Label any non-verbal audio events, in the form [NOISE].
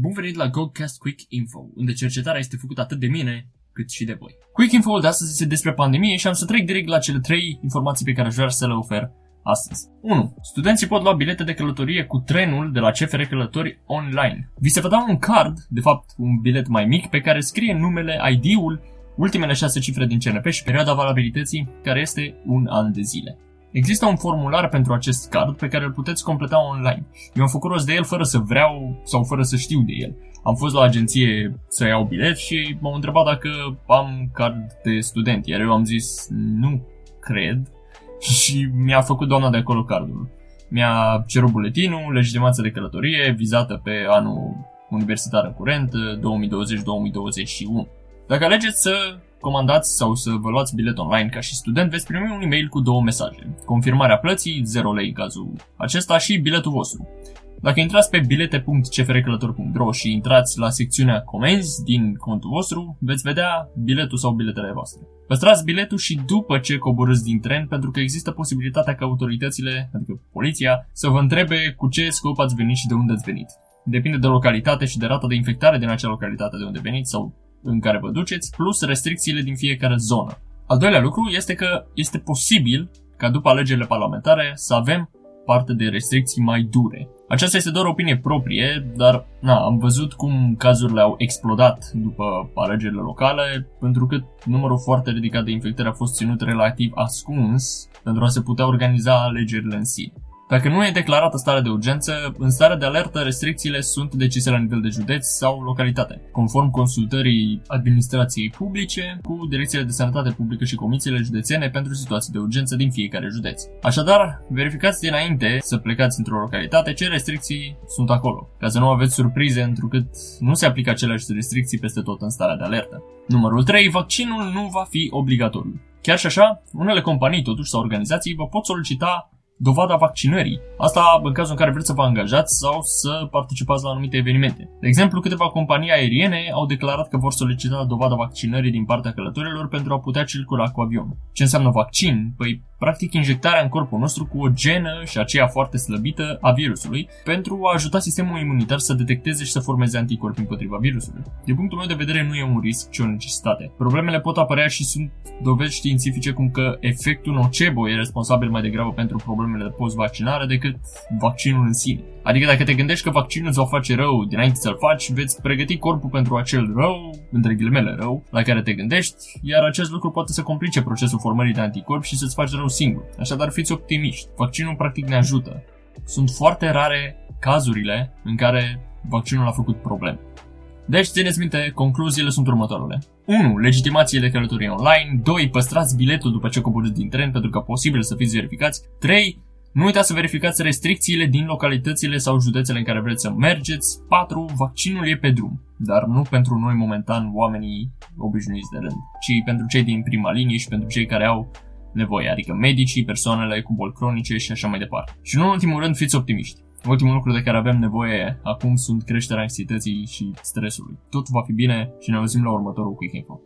Bun venit la Goldcast Quick Info, unde cercetarea este făcută atât de mine cât și de voi. Quick Info de astăzi este despre pandemie și am să trec direct la cele trei informații pe care aș vrea să le ofer astăzi. 1. Studenții pot lua bilete de călătorie cu trenul de la CFR Călători online. Vi se va da un card, de fapt un bilet mai mic, pe care scrie numele, ID-ul, ultimele șase cifre din CNP și perioada valabilității, care este un an de zile. Există un formular pentru acest card pe care îl puteți completa online. Eu am făcut rost de el fără să vreau sau fără să știu de el. Am fost la agenție să iau bilet și m-au întrebat dacă am card de student, iar eu am zis nu cred [LAUGHS] și mi-a făcut doamna de acolo cardul. Mi-a cerut buletinul, legitimația de călătorie vizată pe anul universitar în curent, 2020-2021. Dacă alegeți să comandați sau să vă luați bilet online ca și student, veți primi un e-mail cu două mesaje. Confirmarea plății, 0 lei în cazul acesta și biletul vostru. Dacă intrați pe bilete.cfrcălător.ro și intrați la secțiunea Comenzi din contul vostru, veți vedea biletul sau biletele voastre. Păstrați biletul și după ce coborâți din tren, pentru că există posibilitatea ca autoritățile, adică poliția, să vă întrebe cu ce scop ați venit și de unde ați venit. Depinde de localitate și de rata de infectare din acea localitate de unde veniți sau în care vă duceți, plus restricțiile din fiecare zonă. Al doilea lucru este că este posibil ca după alegerile parlamentare să avem parte de restricții mai dure. Aceasta este doar o opinie proprie, dar na, am văzut cum cazurile au explodat după alegerile locale, pentru că numărul foarte ridicat de infectări a fost ținut relativ ascuns pentru a se putea organiza alegerile în sine. Dacă nu e declarată stare de urgență, în stare de alertă restricțiile sunt decise la nivel de județ sau localitate, conform consultării administrației publice cu direcțiile de sănătate publică și comisiile județene pentru situații de urgență din fiecare județ. Așadar, verificați dinainte să plecați într-o localitate ce restricții sunt acolo, ca să nu aveți surprize întrucât nu se aplică aceleași restricții peste tot în starea de alertă. Numărul 3. Vaccinul nu va fi obligatoriu. Chiar și așa, unele companii totuși sau organizații vă pot solicita dovada vaccinării. Asta în cazul în care vreți să vă angajați sau să participați la anumite evenimente. De exemplu, câteva companii aeriene au declarat că vor solicita dovada vaccinării din partea călătorilor pentru a putea circula cu avion. Ce înseamnă vaccin? Păi, practic injectarea în corpul nostru cu o genă și aceea foarte slăbită a virusului pentru a ajuta sistemul imunitar să detecteze și să formeze anticorpi împotriva virusului. Din punctul meu de vedere nu e un risc, ci o necesitate. Problemele pot apărea și sunt dovezi științifice cum că efectul nocebo e responsabil mai degrabă pentru probleme problemele de post-vaccinare decât vaccinul în sine. Adică dacă te gândești că vaccinul îți va face rău dinainte să-l faci, veți pregăti corpul pentru acel rău, între ghilimele rău, la care te gândești, iar acest lucru poate să complice procesul formării de anticorpi și să-ți faci rău singur. Așadar, fiți optimiști. Vaccinul practic ne ajută. Sunt foarte rare cazurile în care vaccinul a făcut probleme. Deci, țineți minte, concluziile sunt următoarele. 1. Legitimație de călătorie online. 2. Păstrați biletul după ce coborâți din tren pentru că posibil să fiți verificați. 3. Nu uitați să verificați restricțiile din localitățile sau județele în care vreți să mergeți. 4. Vaccinul e pe drum, dar nu pentru noi momentan oamenii obișnuiți de rând, ci pentru cei din prima linie și pentru cei care au nevoie, adică medicii, persoanele cu boli cronice și așa mai departe. Și nu în ultimul rând, fiți optimiști. Ultimul lucru de care avem nevoie acum sunt creșterea anxietății și stresului. Tot va fi bine și ne auzim la următorul Quick Info.